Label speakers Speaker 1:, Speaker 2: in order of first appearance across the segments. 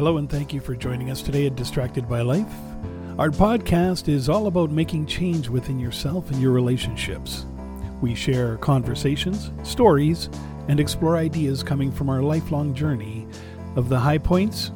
Speaker 1: Hello, and thank you for joining us today at Distracted by Life. Our podcast is all about making change within yourself and your relationships. We share conversations, stories, and explore ideas coming from our lifelong journey of the high points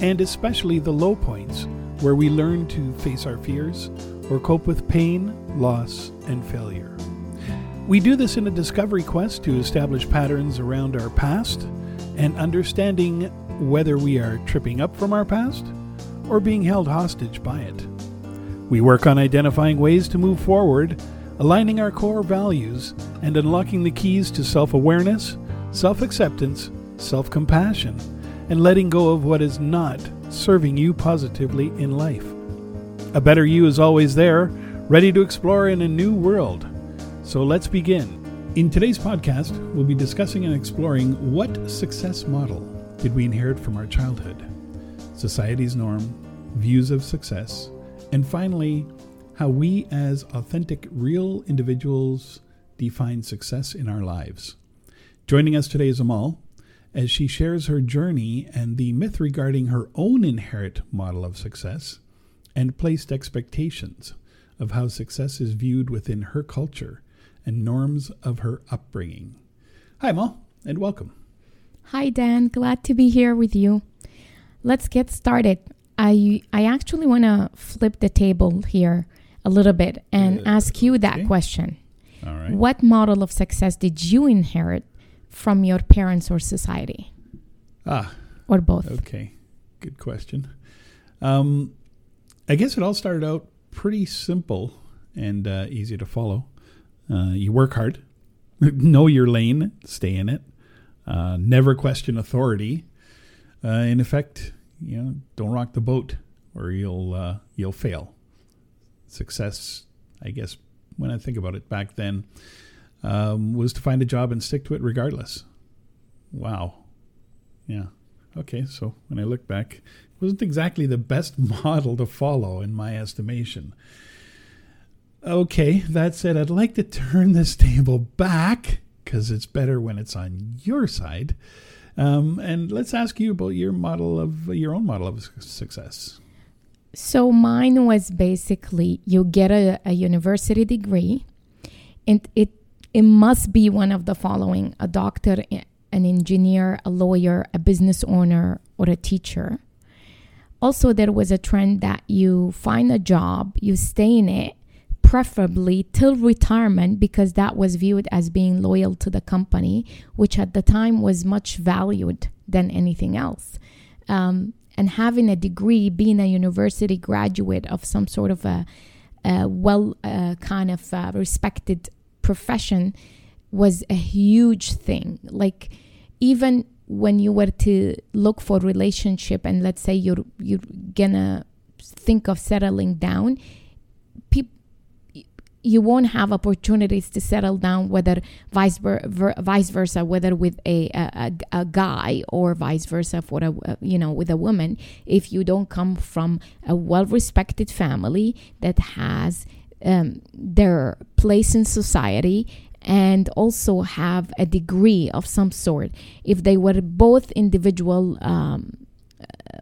Speaker 1: and especially the low points where we learn to face our fears or cope with pain, loss, and failure. We do this in a discovery quest to establish patterns around our past and understanding whether we are tripping up from our past or being held hostage by it. We work on identifying ways to move forward, aligning our core values, and unlocking the keys to self awareness, self acceptance, self compassion, and letting go of what is not serving you positively in life. A better you is always there, ready to explore in a new world. So let's begin. In today's podcast, we'll be discussing and exploring what success model did we inherit from our childhood, society's norm, views of success, and finally, how we as authentic, real individuals define success in our lives. Joining us today is Amal as she shares her journey and the myth regarding her own inherent model of success and placed expectations of how success is viewed within her culture and norms of her upbringing. Hi, Amal, and welcome.
Speaker 2: Hi, Dan. Glad to be here with you. Let's get started. I I actually want to flip the table here a little bit and uh, ask you that okay. question.
Speaker 1: All right.
Speaker 2: What model of success did you inherit from your parents or society?
Speaker 1: Ah.
Speaker 2: Or both?
Speaker 1: Okay. Good question. Um, I guess it all started out pretty simple and uh, easy to follow. Uh, you work hard, know your lane, stay in it. Uh, never question authority. Uh, in effect, you know, don't rock the boat, or you'll uh, you'll fail. Success, I guess, when I think about it back then, um, was to find a job and stick to it regardless. Wow, yeah, okay. So when I look back, it wasn't exactly the best model to follow in my estimation. Okay, that said, I'd like to turn this table back because it's better when it's on your side. Um, and let's ask you about your model of your own model of success.
Speaker 2: So mine was basically you get a, a university degree, and it it must be one of the following: a doctor, an engineer, a lawyer, a business owner, or a teacher. Also, there was a trend that you find a job, you stay in it, preferably till retirement because that was viewed as being loyal to the company, which at the time was much valued than anything else. Um, and having a degree, being a university graduate of some sort of a, a well uh, kind of uh, respected profession was a huge thing. Like even when you were to look for relationship and let's say you're you're gonna think of settling down you won't have opportunities to settle down whether vice, ver- vice versa whether with a, a, a, guy or vice versa for a you know with a woman if you don't come from a well-respected family that has um, their place in society and also have a degree of some sort. If they were both individual um,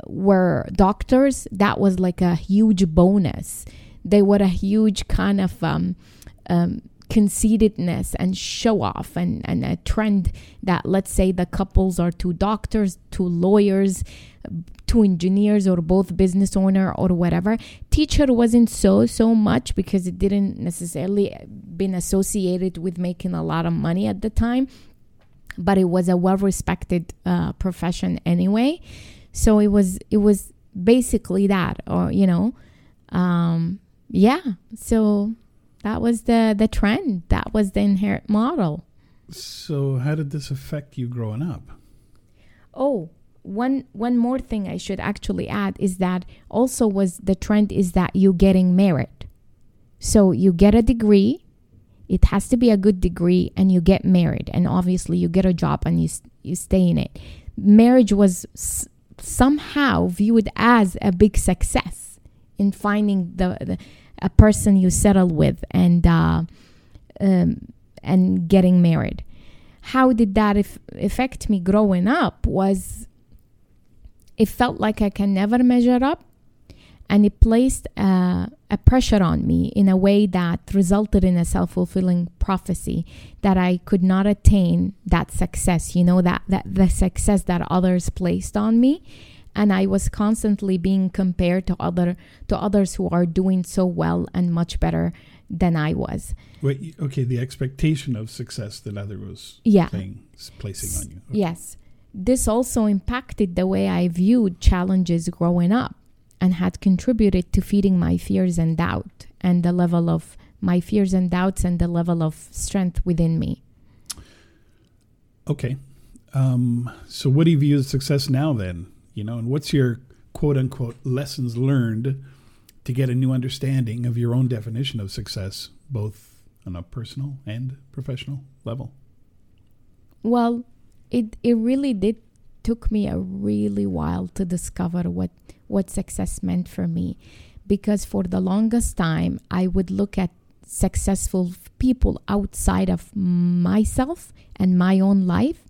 Speaker 2: were doctors that was like a huge bonus they were a huge kind of um, um, conceitedness and show off and, and a trend that let's say the couples are two doctors two lawyers two engineers or both business owner or whatever. Teacher wasn't so so much because it didn't necessarily been associated with making a lot of money at the time but it was a well respected uh, profession anyway. So it was it was basically that or you know um, yeah. So that was the the trend. That was the inherent model.
Speaker 1: So how did this affect you growing up?
Speaker 2: Oh, one one more thing I should actually add is that also was the trend is that you getting married. So you get a degree, it has to be a good degree and you get married and obviously you get a job and you you stay in it. Marriage was s- somehow viewed as a big success in finding the, the a person you settle with and uh, um, and getting married. How did that affect me growing up? Was it felt like I can never measure up, and it placed uh, a pressure on me in a way that resulted in a self-fulfilling prophecy that I could not attain that success. You know that that the success that others placed on me, and I was constantly being compared to other to others who are doing so well and much better than I was.
Speaker 1: Wait, okay, the expectation of success that other was
Speaker 2: Yeah.
Speaker 1: playing, placing on you. Okay.
Speaker 2: Yes. This also impacted the way I viewed challenges growing up and had contributed to feeding my fears and doubt and the level of my fears and doubts and the level of strength within me.
Speaker 1: Okay. Um, so, what do you view as success now then? You know, and what's your quote unquote lessons learned to get a new understanding of your own definition of success, both on a personal and professional level?
Speaker 2: Well, it it really did took me a really while to discover what what success meant for me because for the longest time I would look at successful people outside of myself and my own life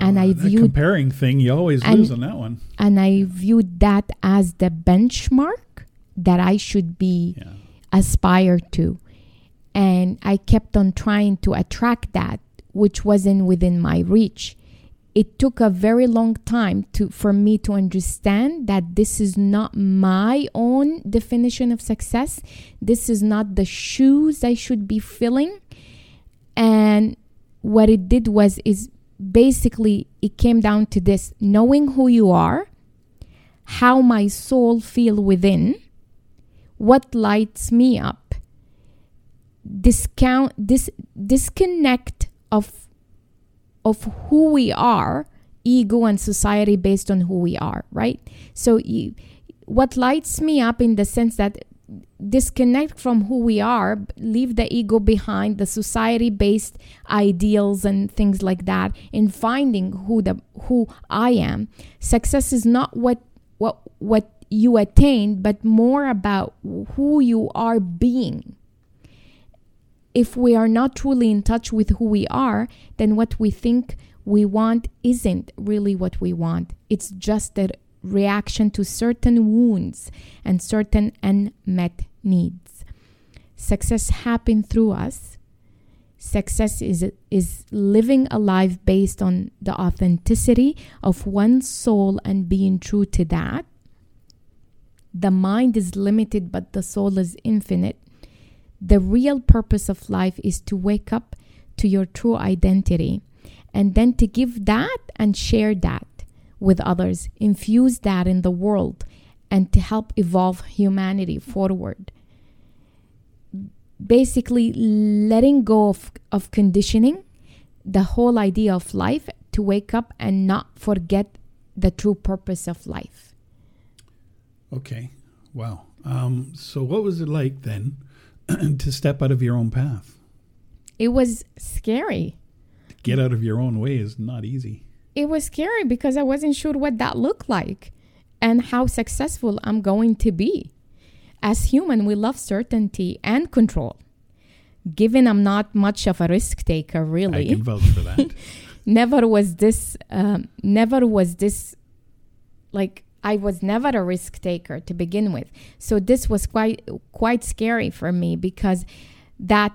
Speaker 2: And I viewed-
Speaker 1: comparing thing, you always
Speaker 2: and-
Speaker 1: lose on that one.
Speaker 2: and I viewed that as the benchmark that I should be
Speaker 1: Yeah.
Speaker 2: aspire to. And I kept on trying to attract that, which wasn't within my reach. It took a very long time to for me to understand that this is not my own definition of success. This is not the shoes I should be filling. And what it did was is basically it came down to this knowing who you are, how my soul feel within, what lights me up discount this disconnect of of who we are ego and society based on who we are right? So you, what lights me up in the sense that disconnect from who we are leave the ego behind the society based ideals and things like that in finding who the who i am success is not what what what you attain but more about who you are being if we are not truly in touch with who we are, then what we think we want isn't really what we want. It's just a reaction to certain wounds and certain unmet needs. Success happens through us. Success is is living a life based on the authenticity of one's soul and being true to that. The mind is limited, but the soul is infinite the real purpose of life is to wake up to your true identity and then to give that and share that with others, infuse that in the world, and to help evolve humanity forward. Basically, letting go of, of conditioning, the whole idea of life, to wake up and not forget the true purpose of life.
Speaker 1: Okay. Wow. Um, so, what was it like then to step out of your own path?
Speaker 2: It was scary.
Speaker 1: Get out of your own way is not easy.
Speaker 2: It was scary because I wasn't sure what that looked like and how successful I'm going to be. As human, we love certainty and control. Given I'm not much of a risk taker, really.
Speaker 1: I can vote for that.
Speaker 2: never was this, um, never was this, like I was never a risk taker to begin with. So this was quite quite scary for me because that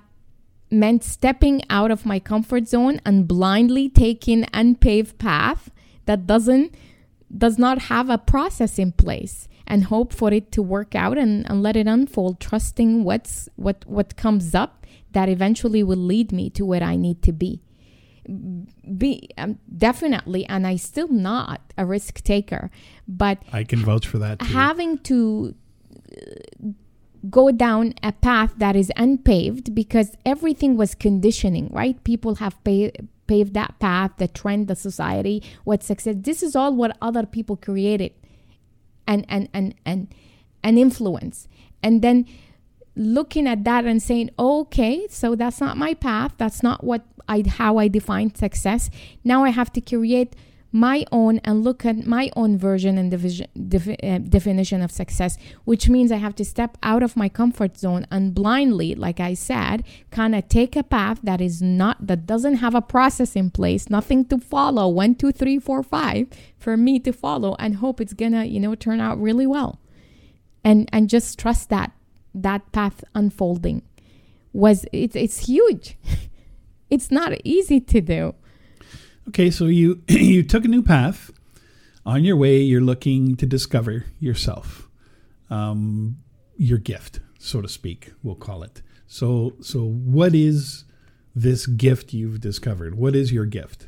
Speaker 2: meant stepping out of my comfort zone and blindly taking unpaved path that doesn't does not have a process in place and hope for it to work out and, and let it unfold trusting what's what what comes up that eventually will lead me to where i need to be be um, definitely and i still not a risk taker but
Speaker 1: I can vouch for that too.
Speaker 2: having to go down a path that is unpaved because everything was conditioning, right? People have pa- paved that path, the trend, the society, what success. This is all what other people created and and and and and influence. And then looking at that and saying, okay, so that's not my path. That's not what I how I define success. Now I have to create my own and look at my own version and division, uh, definition of success, which means I have to step out of my comfort zone and blindly, like I said, kind of take a path that is not, that doesn't have a process in place, nothing to follow, one, two, three, four, five, for me to follow and hope it's gonna, you know, turn out really well. And, and just trust that, that path unfolding was, it's, it's huge. it's not easy to do
Speaker 1: Okay, so you you took a new path. On your way, you're looking to discover yourself, um, your gift, so to speak. We'll call it. So, so what is this gift you've discovered? What is your gift?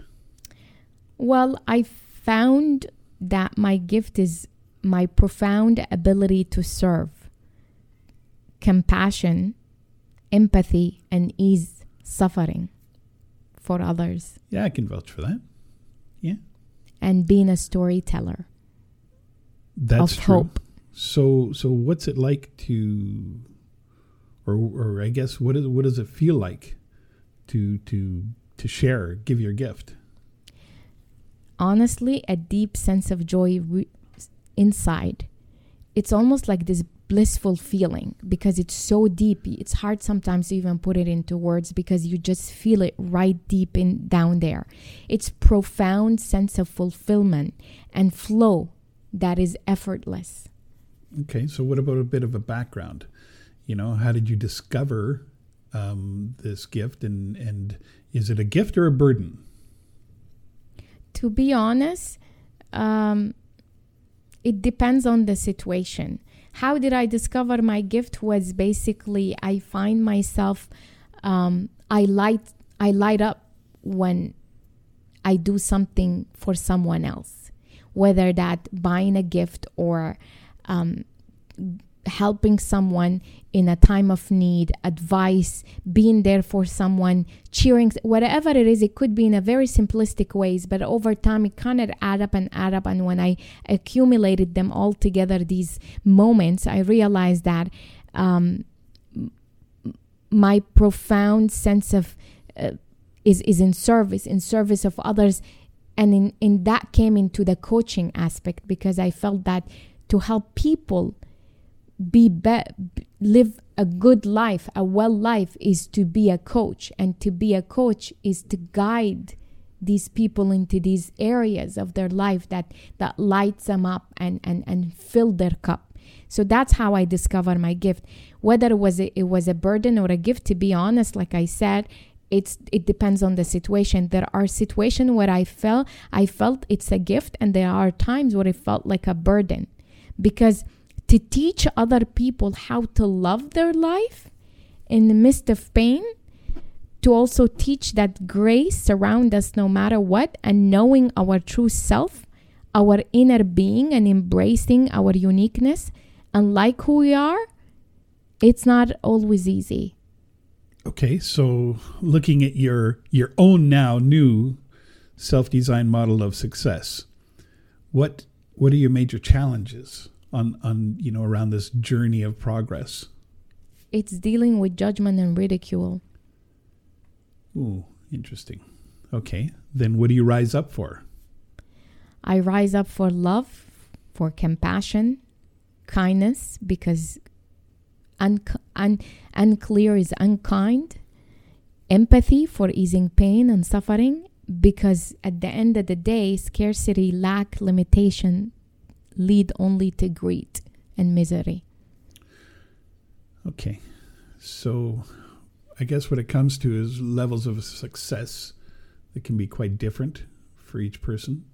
Speaker 2: Well, I found that my gift is my profound ability to serve, compassion, empathy, and ease suffering for others.
Speaker 1: Yeah, I can vouch for that. Yeah.
Speaker 2: And being a storyteller.
Speaker 1: That's true.
Speaker 2: hope.
Speaker 1: So so what's it like to or or I guess what is what does it feel like to to to share, give your gift?
Speaker 2: Honestly, a deep sense of joy re- inside. It's almost like this blissful feeling because it's so deep. It's hard sometimes to even put it into words because you just feel it right deep in down there. It's profound sense of fulfillment and flow that is effortless.
Speaker 1: Okay, so what about a bit of a background? You know, how did you discover um, this gift, and and is it a gift or a burden?
Speaker 2: To be honest, um, it depends on the situation. How did I discover my gift? Was basically I find myself, um, I light I light up when I do something for someone else, whether that buying a gift or um, helping someone in a time of need, advice, being there for someone, cheering, whatever it is, it could be in a very simplistic ways, but over time it kind of add up and add up. And when I accumulated them all together, these moments, I realized that um, my profound sense of uh, is is in service, in service of others, and in in that came into the coaching aspect because I felt that to help people be, be live a good life, a well life is to be a coach, and to be a coach is to guide these people into these areas of their life that that lights them up and and and fill their cup. So that's how I discovered my gift. Whether it was a, it was a burden or a gift, to be honest, like I said, it's it depends on the situation. There are situations where I felt I felt it's a gift, and there are times where it felt like a burden, because to teach other people how to love their life in the midst of pain to also teach that grace surround us no matter what and knowing our true self our inner being and embracing our uniqueness. And like who we are it's not always easy.
Speaker 1: Okay, so looking at your your own now new self-designed model of success, what what are your major challenges on on you know around this journey of progress?
Speaker 2: it's dealing with judgment and ridicule
Speaker 1: Ooh, interesting. Okay, then what do you rise up for?
Speaker 2: I rise up for love, for compassion, kindness, because un- un- unclear is unkind, empathy for easing pain and suffering, because at the end of the day, scarcity, lack, limitation lead only to greed and misery.
Speaker 1: Okay, so I guess what it comes to is levels of success that can be quite different for each person,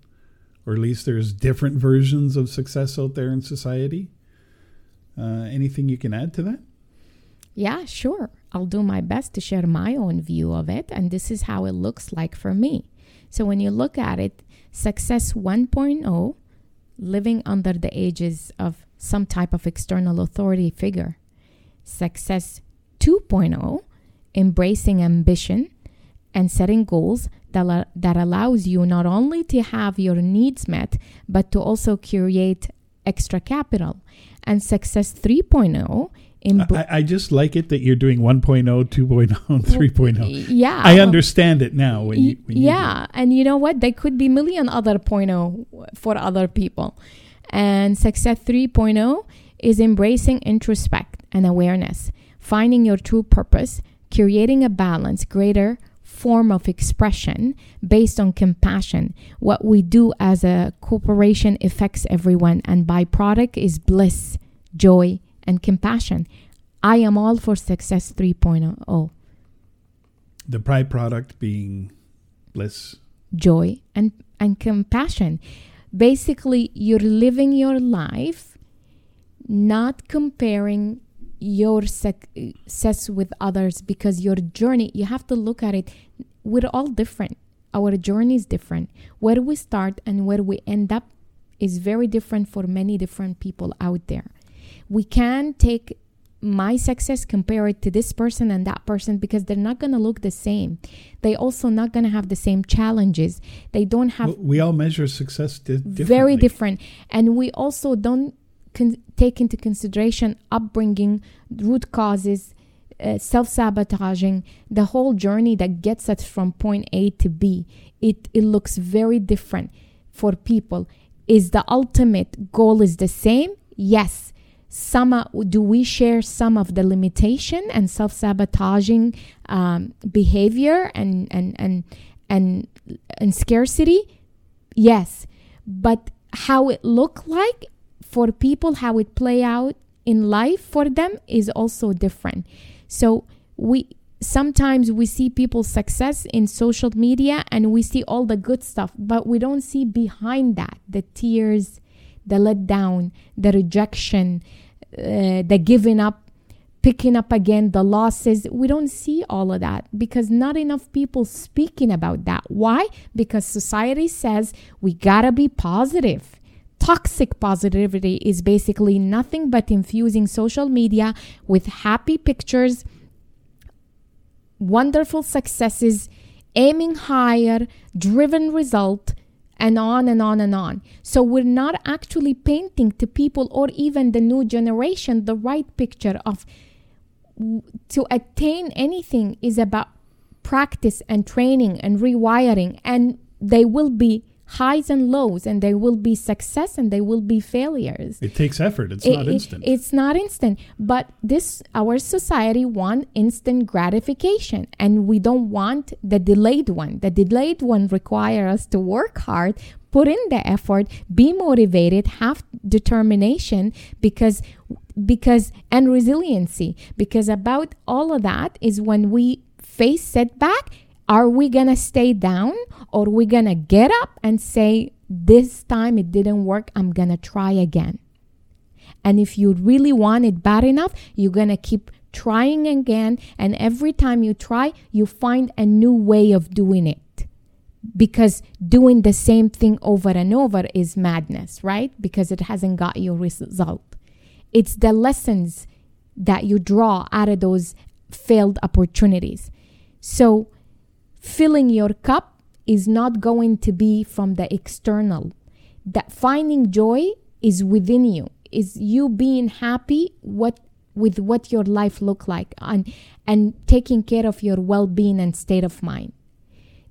Speaker 1: or at least there's different versions of success out there in society. Uh, anything you can add to that?
Speaker 2: Yeah, sure. I'll do my best to share my own view of it, and this is how it looks like for me. So, when you look at it, success 1.0, living under the aegis of some type of external authority figure. Success 2.0, embracing ambition and setting goals that, that allows you not only to have your needs met, but to also create extra capital. And success 3.0
Speaker 1: I, I just like it that you're doing 1.0, 2.0, and 3.0.
Speaker 2: yeah.
Speaker 1: I understand it now. When you, when you
Speaker 2: yeah, and you know what? There could be million other point oh for other people. And success 3.0 is embracing introspect and awareness, finding your true purpose, creating a balance, greater form of expression based on compassion. What we do as a corporation affects everyone, and byproduct is bliss, joy, and compassion. I am all for success 3.0
Speaker 1: The byproduct being bliss.
Speaker 2: joy and and compassion. Basically you're living your life not comparing your success with others because your journey you have to look at it we're all different. Our journey is different. Where we start and where we end up is very different for many different people out there we can take my success compare it to this person and that person because they're not going to look the same. They also not going to have the same challenges. They don't have
Speaker 1: we all measure success di- differently.
Speaker 2: very different. And we also don't con- take into consideration upbringing root causes uh, self-sabotaging the whole journey that gets us from point a to b. It, it looks very different for people. Is the ultimate goal is the same? Yes some do we share some of the limitation and self-sabotaging um, behavior and and and and and scarcity? Yes. But how it look like for people how it play out in life for them is also different. So we sometimes we see people's success in social media and we see all the good stuff but we don't see behind that the tears the letdown the rejection uh, the giving up picking up again the losses. We don't see all of that because not enough people speaking about that. Why? Because society says we gotta be positive. Toxic positivity is basically nothing but infusing social media with happy pictures wonderful successes aiming higher driven result and on and on and on. So we're not actually painting to people or even the new generation the right picture of to attain anything is about practice and training and rewiring and they will be highs and lows and there will be success and there will be failures
Speaker 1: It takes effort. It's
Speaker 2: it-
Speaker 1: not
Speaker 2: it-
Speaker 1: instant.
Speaker 2: it's not instant. But this our society want instant gratification and we don't want the delayed one. The delayed one require us to work hard, put in the effort, be motivated, have determination because because and resiliency. Because about all of that is when we face setback, are we gonna stay down or are we gonna get up and say this time it didn't work, I'm gonna try again. And if you really want it bad enough, you're going to keep trying again. And every time you try, you find a new way of doing it. Because doing the same thing over and over is madness, right? Because it hasn't got your result. It's the lessons that you draw out of those failed opportunities. So, filling your cup is not going to be from the external. That finding joy is within you. Is you being happy what with what your life look like and and taking care of your well-being and state of mind.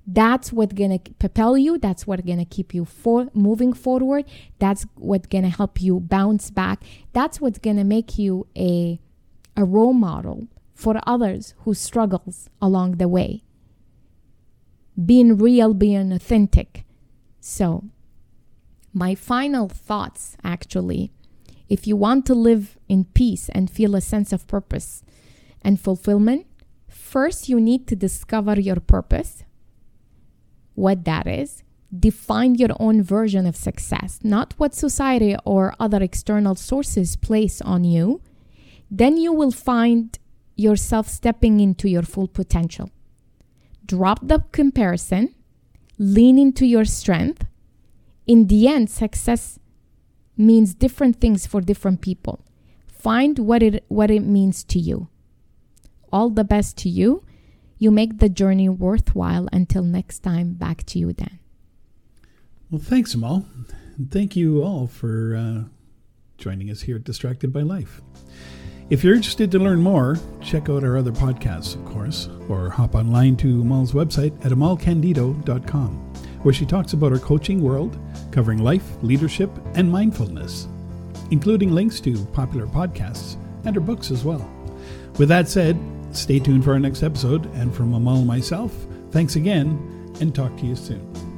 Speaker 2: That's what gonna propel you. That's what gonna keep you for moving forward. That's what gonna help you bounce back. That's what's gonna make you a a role model for others who struggles along the way being real, being authentic. So, my final thoughts actually, if you want to live in peace and feel a sense of purpose and fulfillment, first you need to discover your purpose, what that is. Define your own version of success, not what society or other external sources place on you. Then you will find yourself stepping into your full potential drop the comparison, lean into your strength. In the end, success means different things for different people. Find what it what it means to you. All the best to you. You make the journey worthwhile until next time. Back to you, Dan.
Speaker 1: well, thanks, Amal. And thank you all for uh, joining us here at Distracted by Life. If you're interested to learn more, check out our other podcasts, of course, or hop online to Amal's website at amalcandido.com, where she talks about her coaching world, covering life, leadership, and mindfulness, including links to popular podcasts and her books as well. With that said, stay tuned for our next episode, and from Amal and myself, thanks again, and talk to you soon.